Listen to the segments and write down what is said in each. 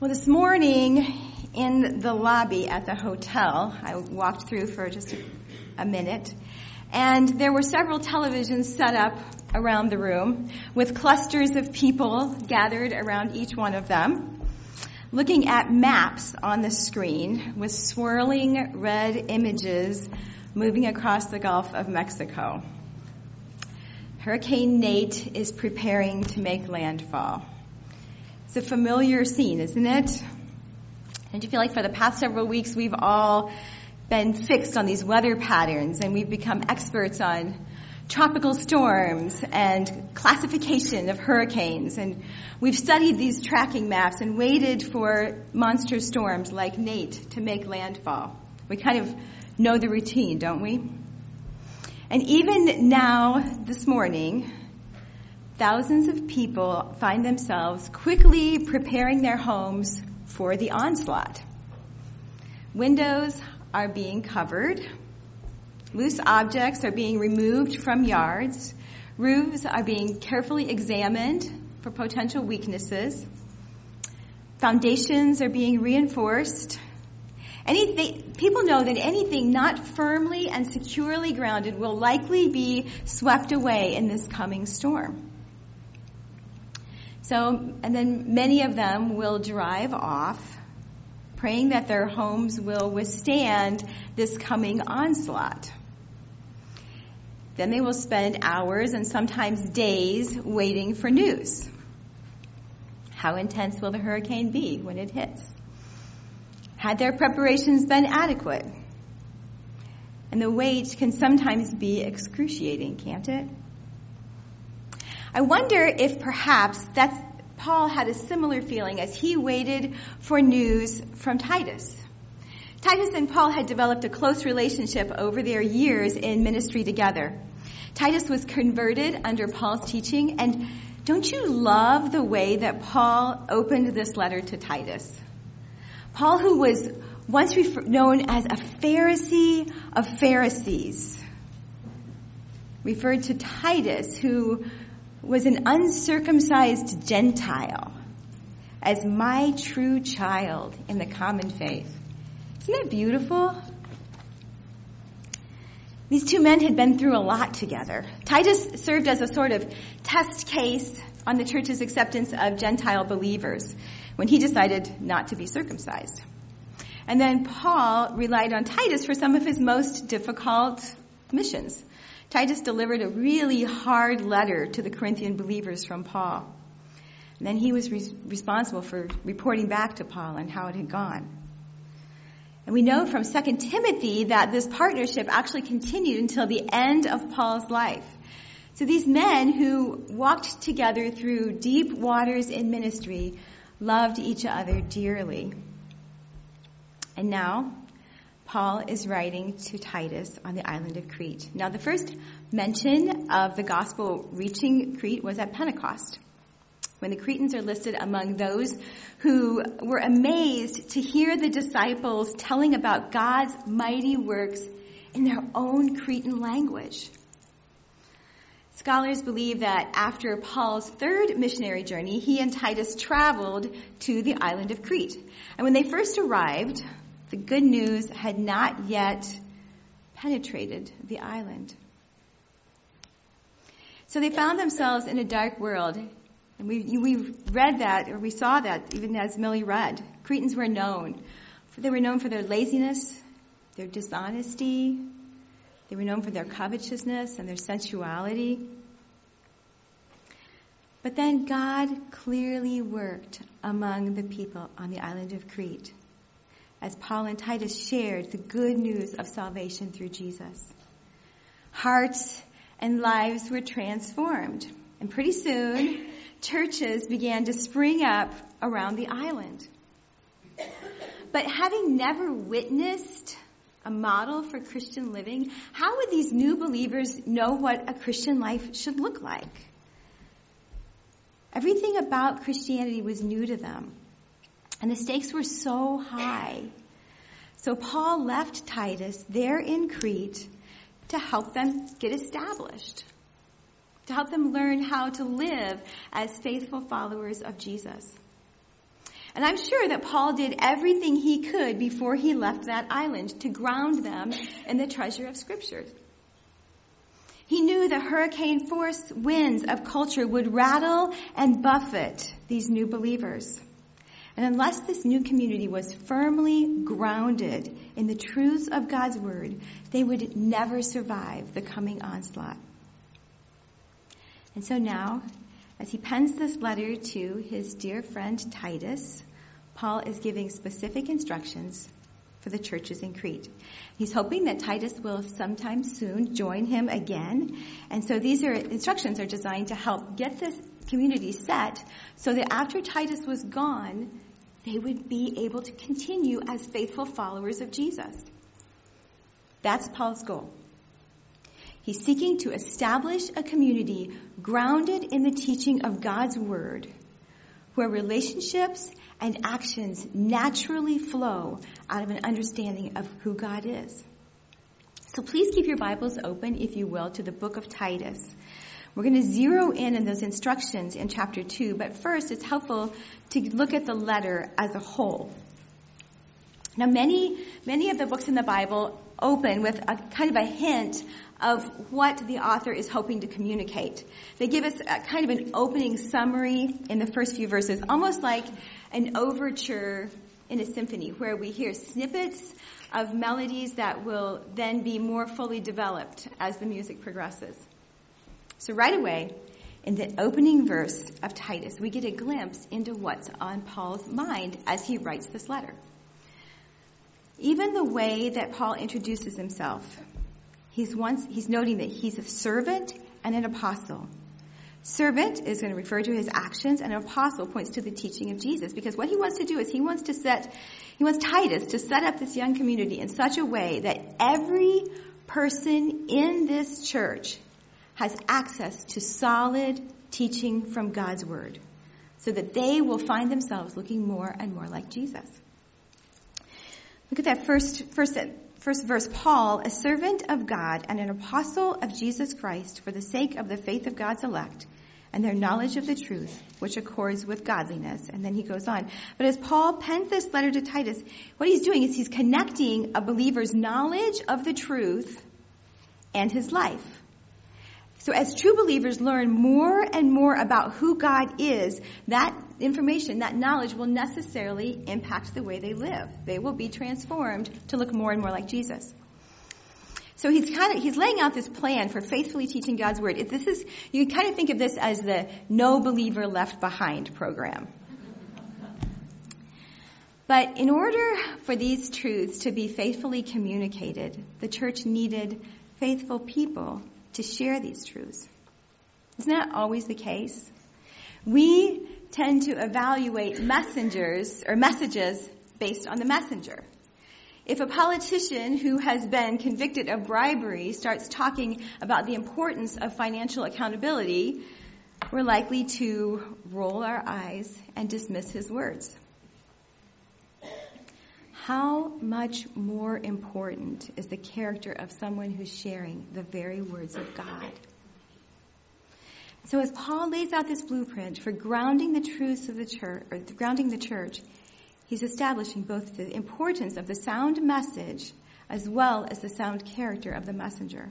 Well, this morning in the lobby at the hotel, I walked through for just a minute, and there were several televisions set up around the room with clusters of people gathered around each one of them, looking at maps on the screen with swirling red images moving across the Gulf of Mexico. Hurricane Nate is preparing to make landfall. A familiar scene, isn't it? Don't you feel like for the past several weeks we've all been fixed on these weather patterns and we've become experts on tropical storms and classification of hurricanes and we've studied these tracking maps and waited for monster storms like Nate to make landfall. We kind of know the routine, don't we? And even now, this morning, thousands of people find themselves quickly preparing their homes for the onslaught. Windows are being covered. Loose objects are being removed from yards. Roofs are being carefully examined for potential weaknesses. Foundations are being reinforced. Anything, people know that anything not firmly and securely grounded will likely be swept away in this coming storm. So, and then many of them will drive off, praying that their homes will withstand this coming onslaught. Then they will spend hours and sometimes days waiting for news. How intense will the hurricane be when it hits? Had their preparations been adequate? And the wait can sometimes be excruciating, can't it? I wonder if perhaps that's, Paul had a similar feeling as he waited for news from Titus. Titus and Paul had developed a close relationship over their years in ministry together. Titus was converted under Paul's teaching, and don't you love the way that Paul opened this letter to Titus? Paul, who was once known as a Pharisee of Pharisees, referred to Titus, who was an uncircumcised Gentile as my true child in the common faith. Isn't that beautiful? These two men had been through a lot together. Titus served as a sort of test case on the church's acceptance of Gentile believers when he decided not to be circumcised. And then Paul relied on Titus for some of his most difficult missions. Titus delivered a really hard letter to the Corinthian believers from Paul. And then he was re- responsible for reporting back to Paul on how it had gone. And we know from 2 Timothy that this partnership actually continued until the end of Paul's life. So these men who walked together through deep waters in ministry loved each other dearly. And now, Paul is writing to Titus on the island of Crete. Now, the first mention of the gospel reaching Crete was at Pentecost, when the Cretans are listed among those who were amazed to hear the disciples telling about God's mighty works in their own Cretan language. Scholars believe that after Paul's third missionary journey, he and Titus traveled to the island of Crete. And when they first arrived, the good news had not yet penetrated the island. So they found themselves in a dark world. And we, we read that, or we saw that even as Millie read. Cretans were known. They were known for their laziness, their dishonesty. They were known for their covetousness and their sensuality. But then God clearly worked among the people on the island of Crete as Paul and Titus shared the good news of salvation through Jesus. Hearts and lives were transformed. And pretty soon, churches began to spring up around the island. But having never witnessed a model for Christian living, how would these new believers know what a Christian life should look like? Everything about Christianity was new to them. And the stakes were so high. So Paul left Titus there in Crete to help them get established, to help them learn how to live as faithful followers of Jesus. And I'm sure that Paul did everything he could before he left that island to ground them in the treasure of scriptures. He knew the hurricane force winds of culture would rattle and buffet these new believers. And unless this new community was firmly grounded in the truths of God's word, they would never survive the coming onslaught. And so now, as he pens this letter to his dear friend Titus, Paul is giving specific instructions for the churches in Crete. He's hoping that Titus will sometime soon join him again. And so these are instructions are designed to help get this community set so that after Titus was gone, they would be able to continue as faithful followers of Jesus. That's Paul's goal. He's seeking to establish a community grounded in the teaching of God's Word, where relationships and actions naturally flow out of an understanding of who God is. So please keep your Bibles open, if you will, to the book of Titus. We're going to zero in on those instructions in chapter 2, but first it's helpful to look at the letter as a whole. Now many, many of the books in the Bible open with a kind of a hint of what the author is hoping to communicate. They give us a kind of an opening summary in the first few verses, almost like an overture in a symphony where we hear snippets of melodies that will then be more fully developed as the music progresses. So right away, in the opening verse of Titus, we get a glimpse into what's on Paul's mind as he writes this letter. Even the way that Paul introduces himself, he's once, he's noting that he's a servant and an apostle. Servant is going to refer to his actions and an apostle points to the teaching of Jesus because what he wants to do is he wants to set, he wants Titus to set up this young community in such a way that every person in this church has access to solid teaching from God's Word so that they will find themselves looking more and more like Jesus. Look at that first, first, first verse. Paul, a servant of God and an apostle of Jesus Christ for the sake of the faith of God's elect and their knowledge of the truth, which accords with godliness. And then he goes on. But as Paul pens this letter to Titus, what he's doing is he's connecting a believer's knowledge of the truth and his life. So as true believers learn more and more about who God is, that information, that knowledge will necessarily impact the way they live. They will be transformed to look more and more like Jesus. So he's kind of, he's laying out this plan for faithfully teaching God's Word. This is, you kind of think of this as the no believer left behind program. But in order for these truths to be faithfully communicated, the church needed faithful people to share these truths. Isn't that always the case? We tend to evaluate messengers or messages based on the messenger. If a politician who has been convicted of bribery starts talking about the importance of financial accountability, we're likely to roll our eyes and dismiss his words. How much more important is the character of someone who's sharing the very words of God? So as Paul lays out this blueprint for grounding the truths of the church, or grounding the church, he's establishing both the importance of the sound message as well as the sound character of the messenger.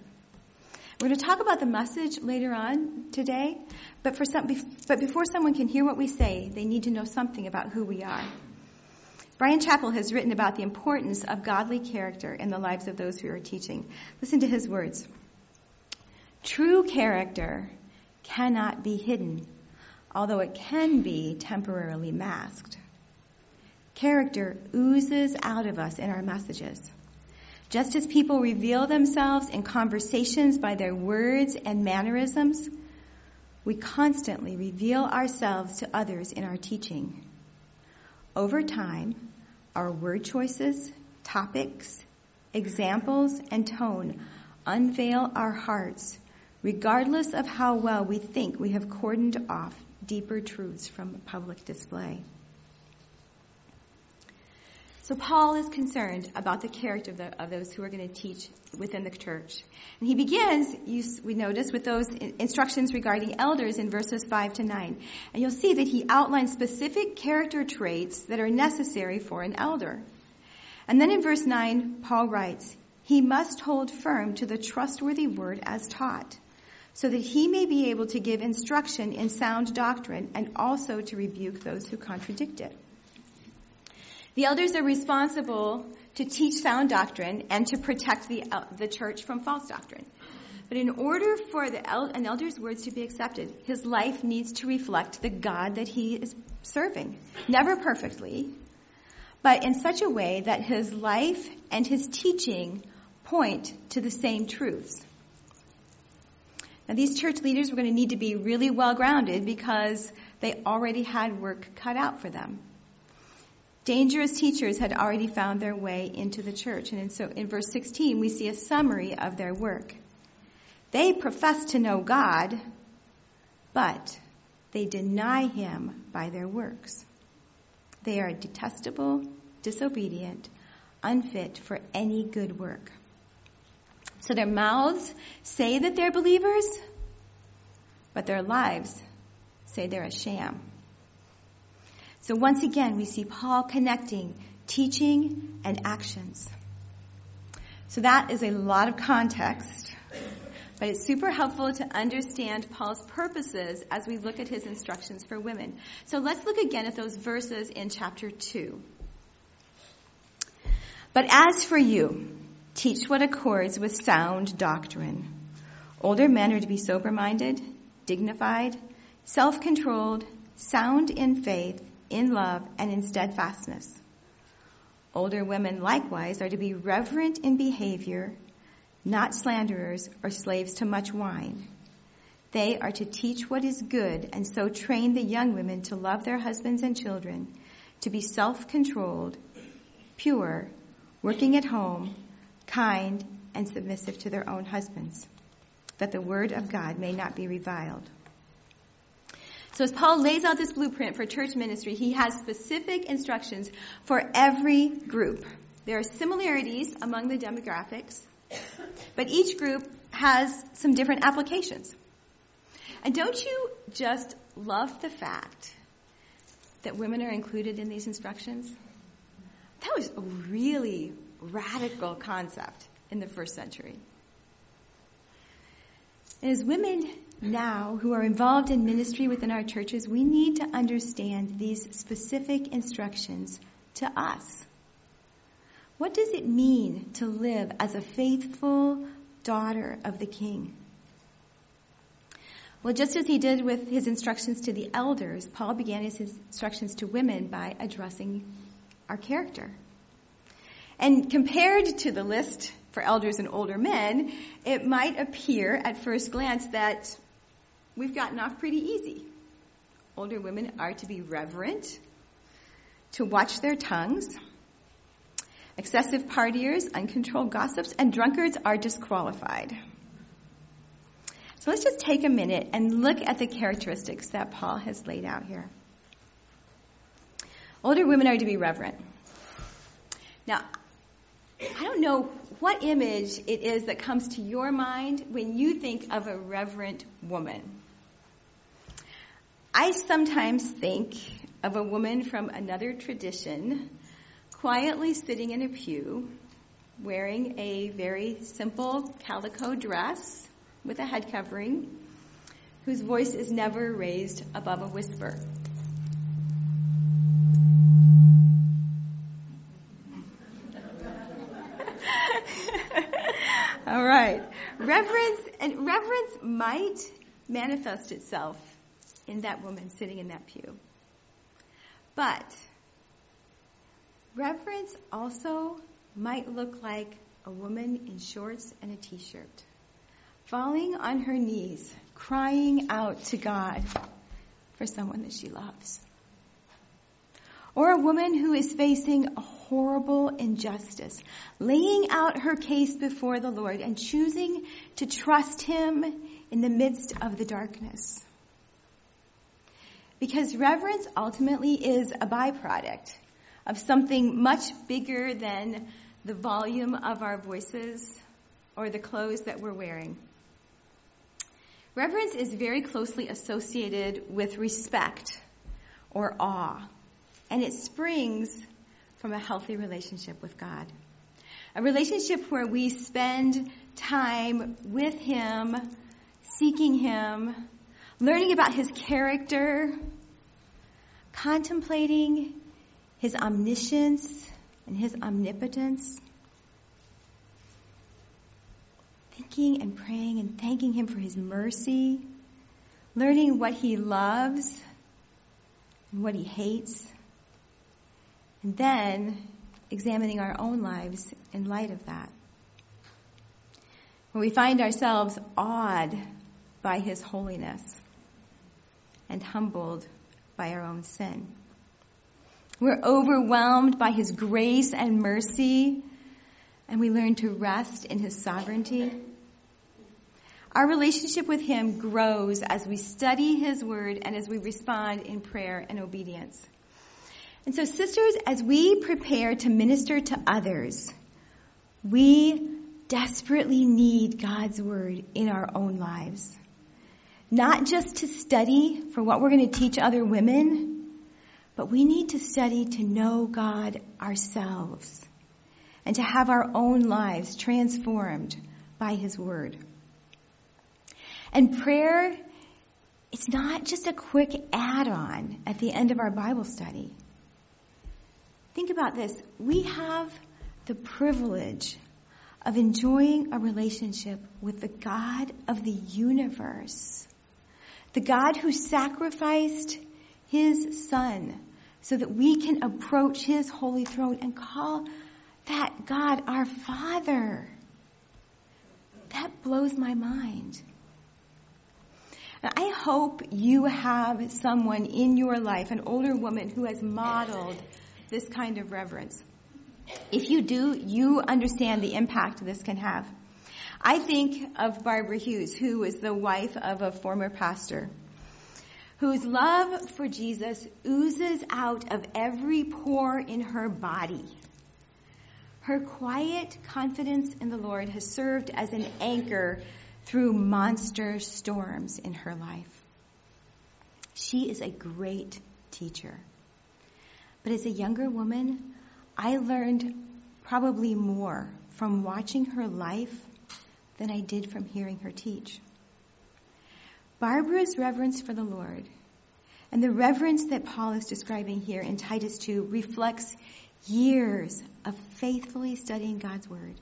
We're going to talk about the message later on today, but for some, but before someone can hear what we say, they need to know something about who we are. Bryan Chapell has written about the importance of godly character in the lives of those who are teaching. Listen to his words. True character cannot be hidden, although it can be temporarily masked. Character oozes out of us in our messages. Just as people reveal themselves in conversations by their words and mannerisms, we constantly reveal ourselves to others in our teaching. Over time, our word choices, topics, examples, and tone unveil our hearts, regardless of how well we think we have cordoned off deeper truths from public display. So Paul is concerned about the character of, the, of those who are going to teach within the church. And he begins, you, we notice, with those instructions regarding elders in verses 5 to 9. And you'll see that he outlines specific character traits that are necessary for an elder. And then in verse 9, Paul writes, He must hold firm to the trustworthy word as taught, so that he may be able to give instruction in sound doctrine and also to rebuke those who contradict it. The elders are responsible to teach sound doctrine and to protect the, uh, the church from false doctrine. But in order for the el- an elder's words to be accepted, his life needs to reflect the God that he is serving. Never perfectly, but in such a way that his life and his teaching point to the same truths. Now these church leaders were going to need to be really well grounded because they already had work cut out for them. Dangerous teachers had already found their way into the church. And so in verse 16, we see a summary of their work. They profess to know God, but they deny him by their works. They are detestable, disobedient, unfit for any good work. So their mouths say that they're believers, but their lives say they're a sham. So once again, we see Paul connecting teaching and actions. So that is a lot of context, but it's super helpful to understand Paul's purposes as we look at his instructions for women. So let's look again at those verses in chapter 2. But as for you, teach what accords with sound doctrine. Older men are to be sober minded, dignified, self controlled, sound in faith in love, and in steadfastness. Older women likewise are to be reverent in behavior, not slanderers or slaves to much wine. They are to teach what is good and so train the young women to love their husbands and children, to be self-controlled, pure, working at home, kind, and submissive to their own husbands, that the word of God may not be reviled. So as Paul lays out this blueprint for church ministry, he has specific instructions for every group. There are similarities among the demographics, but each group has some different applications. And don't you just love the fact that women are included in these instructions? That was a really radical concept in the first century. And as women now who are involved in ministry within our churches, we need to understand these specific instructions to us. What does it mean to live as a faithful daughter of the King? Well, just as he did with his instructions to the elders, Paul began his instructions to women by addressing our character. And compared to the list for elders and older men, it might appear at first glance that we've gotten off pretty easy. Older women are to be reverent, to watch their tongues. Excessive partiers, uncontrolled gossips, and drunkards are disqualified. So let's just take a minute and look at the characteristics that Paul has laid out here. Older women are to be reverent. Now, I don't know what image it is that comes to your mind when you think of a reverent woman. I sometimes think of a woman from another tradition quietly sitting in a pew wearing a very simple calico dress with a head covering whose voice is never raised above a whisper. All right. Reverence and reverence might manifest itself in that woman sitting in that pew. But reverence also might look like a woman in shorts and a t-shirt, falling on her knees, crying out to God for someone that she loves. Or a woman who is facing a horrible injustice, laying out her case before the Lord and choosing to trust Him in the midst of the darkness. Because reverence ultimately is a byproduct of something much bigger than the volume of our voices or the clothes that we're wearing. Reverence is very closely associated with respect or awe, and it springs from a healthy relationship with God. A relationship where we spend time with Him, seeking Him, learning about His character, contemplating His omniscience and His omnipotence, thinking and praying and thanking Him for His mercy, learning what He loves and what He hates, and then examining our own lives in light of that. When we find ourselves awed by His holiness and humbled by our own sin. We're overwhelmed by His grace and mercy, and we learn to rest in His sovereignty. Our relationship with Him grows as we study His Word and as we respond in prayer and obedience. And so, sisters, as we prepare to minister to others, we desperately need God's Word in our own lives. Not just to study for what we're going to teach other women, but we need to study to know God ourselves and to have our own lives transformed by His Word. And prayer, it's not just a quick add-on at the end of our Bible study. Think about this. We have the privilege of enjoying a relationship with the God of the universe. The God who sacrificed his son so that we can approach his holy throne and call that God our Father. That blows my mind. I hope you have someone in your life, an older woman who has modeled this kind of reverence. If you do, you understand the impact this can have. I think of Barbara Hughes, who was the wife of a former pastor, whose love for Jesus oozes out of every pore in her body. Her quiet confidence in the Lord has served as an anchor through monster storms in her life. She is a great teacher. But as a younger woman, I learned probably more from watching her life than I did from hearing her teach. Barbara's reverence for the Lord and the reverence that Paul is describing here in Titus 2 reflects years of faithfully studying God's Word.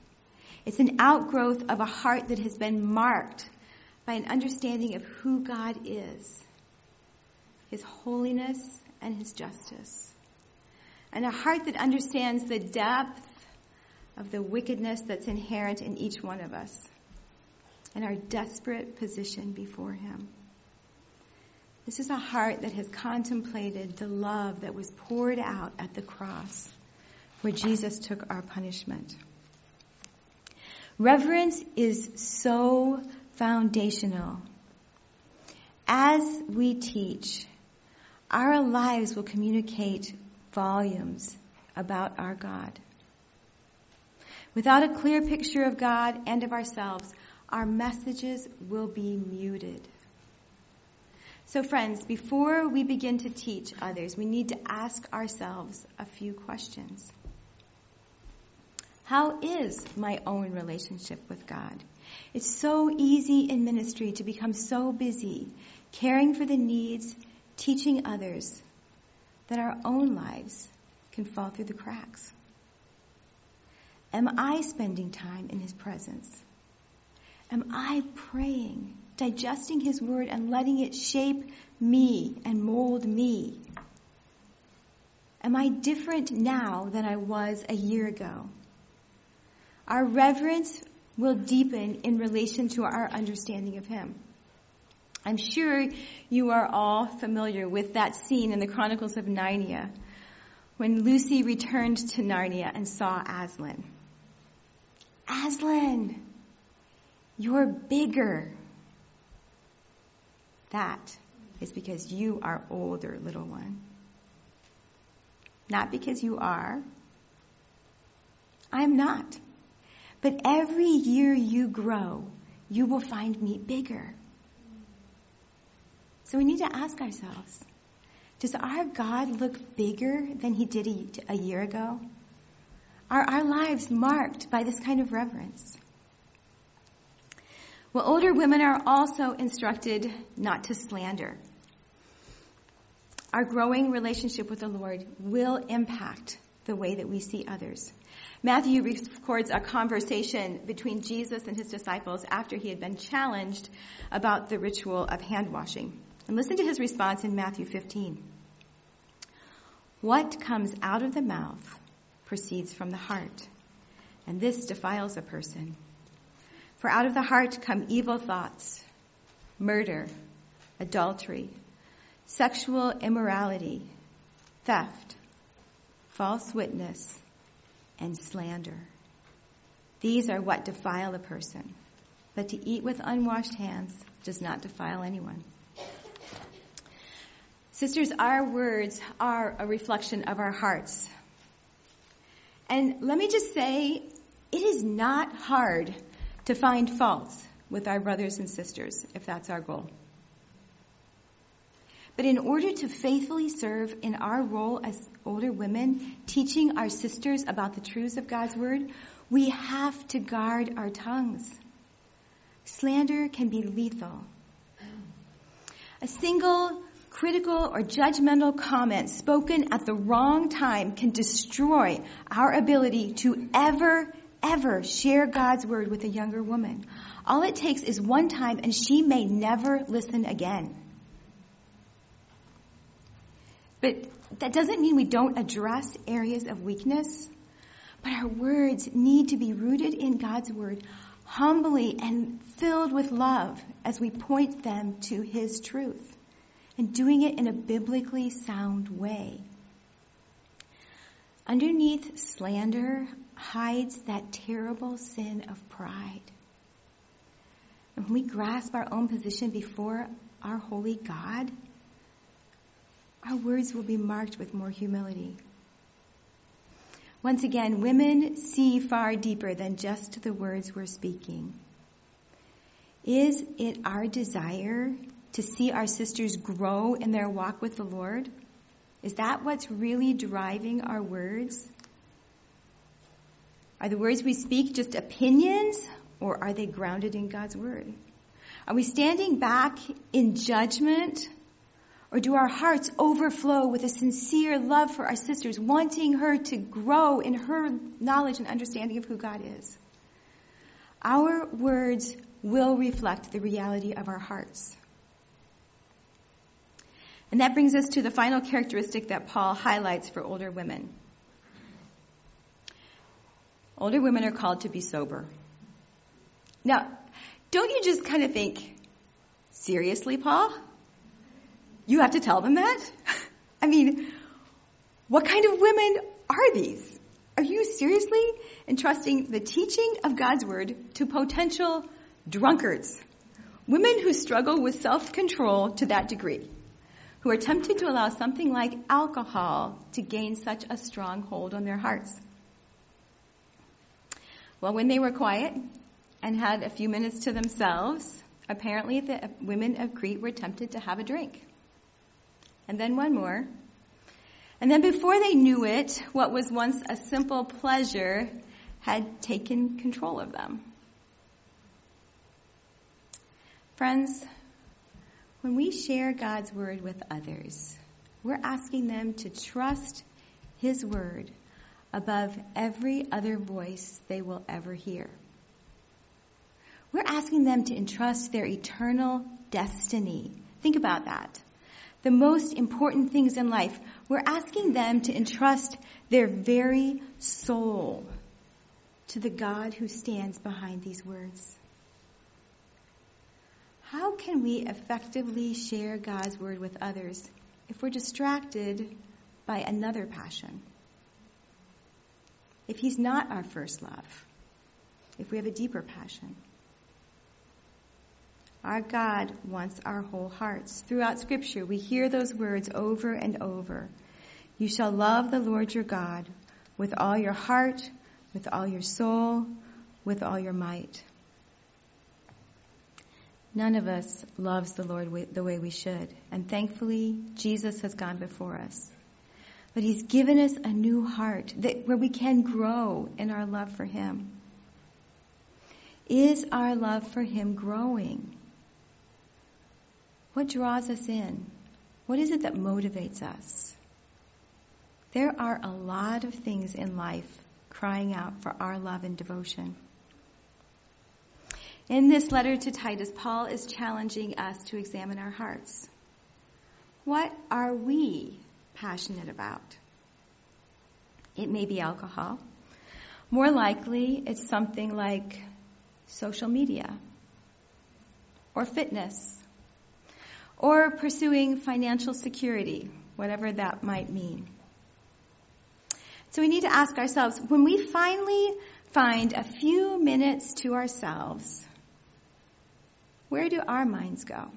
It's an outgrowth of a heart that has been marked by an understanding of who God is, His holiness and His justice, and a heart that understands the depth of the wickedness that's inherent in each one of us and our desperate position before Him. This is a heart that has contemplated the love that was poured out at the cross where Jesus took our punishment. Reverence is so foundational. As we teach, our lives will communicate volumes about our God. Without a clear picture of God and of ourselves, our messages will be muted. So friends, before we begin to teach others, we need to ask ourselves a few questions. How is my own relationship with God? It's so easy in ministry to become so busy caring for the needs, teaching others, that our own lives can fall through the cracks. Am I spending time in His presence? Am I praying, digesting His Word, and letting it shape me and mold me? Am I different now than I was a year ago? Our reverence will deepen in relation to our understanding of Him. I'm sure you are all familiar with that scene in the Chronicles of Narnia when Lucy returned to Narnia and saw Aslan. Aslan, you're bigger. That is because you are older, little one. not because you are. I'm not. But every year you grow, you will find me bigger. So we need to ask ourselves, does our God look bigger than he did a, a year ago? Are our lives marked by this kind of reverence? Well, older women are also instructed not to slander. Our growing relationship with the Lord will impact the way that we see others. Matthew records a conversation between Jesus and his disciples after he had been challenged about the ritual of hand washing. And listen to his response in Matthew 15. What comes out of the mouth proceeds from the heart, and this defiles a person. For out of the heart come evil thoughts, murder, adultery, sexual immorality, theft, false witness, and slander. These are what defile a person. But to eat with unwashed hands does not defile anyone. Sisters, our words are a reflection of our hearts. And let me just say, it is not hard to find faults with our brothers and sisters, if that's our goal. But in order to faithfully serve in our role as older women, teaching our sisters about the truths of God's Word, we have to guard our tongues. Slander can be lethal. A single critical or judgmental comment spoken at the wrong time can destroy our ability to ever, ever share God's word with a younger woman. All it takes is one time and she may never listen again. But that doesn't mean we don't address areas of weakness, but our words need to be rooted in God's word, humbly and filled with love as we point them to his truth and doing it in a biblically sound way. Underneath slander hides that terrible sin of pride. And when we grasp our own position before our holy God, our words will be marked with more humility. Once again, women see far deeper than just the words we're speaking. Is it our desire to see our sisters grow in their walk with the Lord? Is that what's really driving our words? Are the words we speak just opinions or are they grounded in God's word? Are we standing back in judgment or do our hearts overflow with a sincere love for our sisters, wanting her to grow in her knowledge and understanding of who God is? Our words will reflect the reality of our hearts. And that brings us to the final characteristic that Paul highlights for older women. Older women are called to be sober. Now, don't you just kind of think, seriously, Paul? You have to tell them that? I mean, what kind of women are these? Are you seriously entrusting the teaching of God's word to potential drunkards? Women who struggle with self-control to that degree who are tempted to allow something like alcohol to gain such a strong hold on their hearts. Well, when they were quiet and had a few minutes to themselves, apparently the women of Crete were tempted to have a drink. And then one more. And then before they knew it, what was once a simple pleasure had taken control of them. Friends, when we share God's word with others, we're asking them to trust His word above every other voice they will ever hear. We're asking them to entrust their eternal destiny. Think about that. The most important things in life, we're asking them to entrust their very soul to the God who stands behind these words. How can we effectively share God's word with others if we're distracted by another passion? If He's not our first love, if we have a deeper passion. Our God wants our whole hearts. Throughout Scripture, we hear those words over and over. You shall love the Lord your God with all your heart, with all your soul, with all your might. None of us loves the Lord the way we should. And thankfully, Jesus has gone before us. But he's given us a new heart that, where we can grow in our love for him. Is our love for him growing? What draws us in? What is it that motivates us? There are a lot of things in life crying out for our love and devotion. In this letter to Titus, Paul is challenging us to examine our hearts. What are we passionate about? It may be alcohol. More likely, it's something like social media or fitness or pursuing financial security, whatever that might mean. So we need to ask ourselves, when we finally find a few minutes to ourselves, where do our minds go?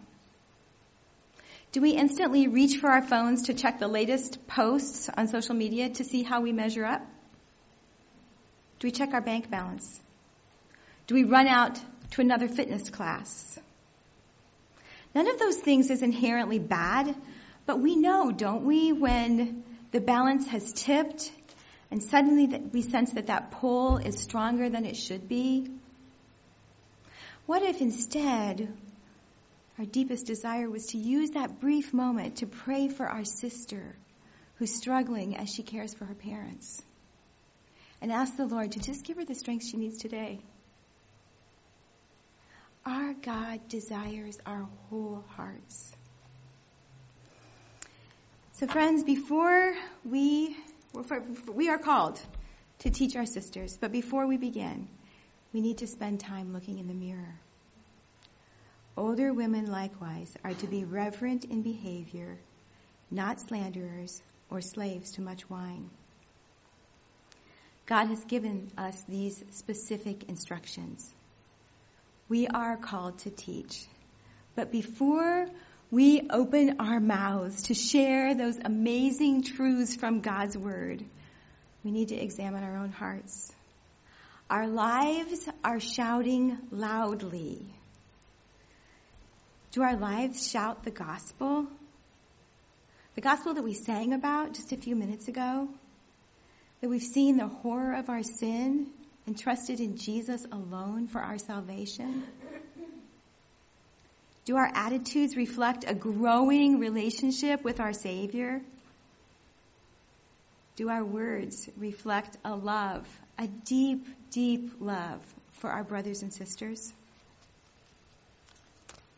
Do we instantly reach for our phones to check the latest posts on social media to see how we measure up? Do we check our bank balance? Do we run out to another fitness class? None of those things is inherently bad, but we know, don't we, when the balance has tipped and suddenly we sense that that pull is stronger than it should be? What if instead our deepest desire was to use that brief moment to pray for our sister who's struggling as she cares for her parents? And ask the Lord to just give her the strength she needs today. Our God desires our whole hearts. So, friends, before we we are called to teach our sisters, but before we begin, we need to spend time looking in the mirror. Older women likewise are to be reverent in behavior, not slanderers or slaves to much wine. God has given us these specific instructions. We are called to teach. But before we open our mouths to share those amazing truths from God's Word, we need to examine our own hearts. Our lives are shouting loudly. Do our lives shout the gospel? The gospel that we sang about just a few minutes ago? That we've seen the horror of our sin and trusted in Jesus alone for our salvation? Do our attitudes reflect a growing relationship with our Savior? Do our words reflect a love, a deep, deep love for our brothers and sisters?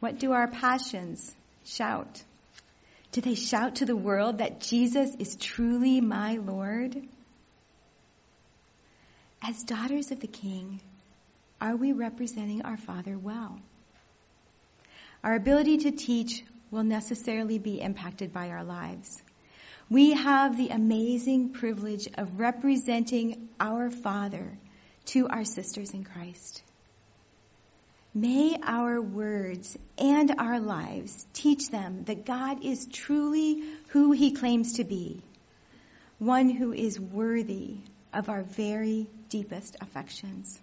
What do our passions shout? Do they shout to the world that Jesus is truly my Lord? As daughters of the King, are we representing our Father well? Our ability to teach will necessarily be impacted by our lives. We have the amazing privilege of representing our Father to our sisters in Christ. May our words and our lives teach them that God is truly who he claims to be, one who is worthy of our very deepest affections.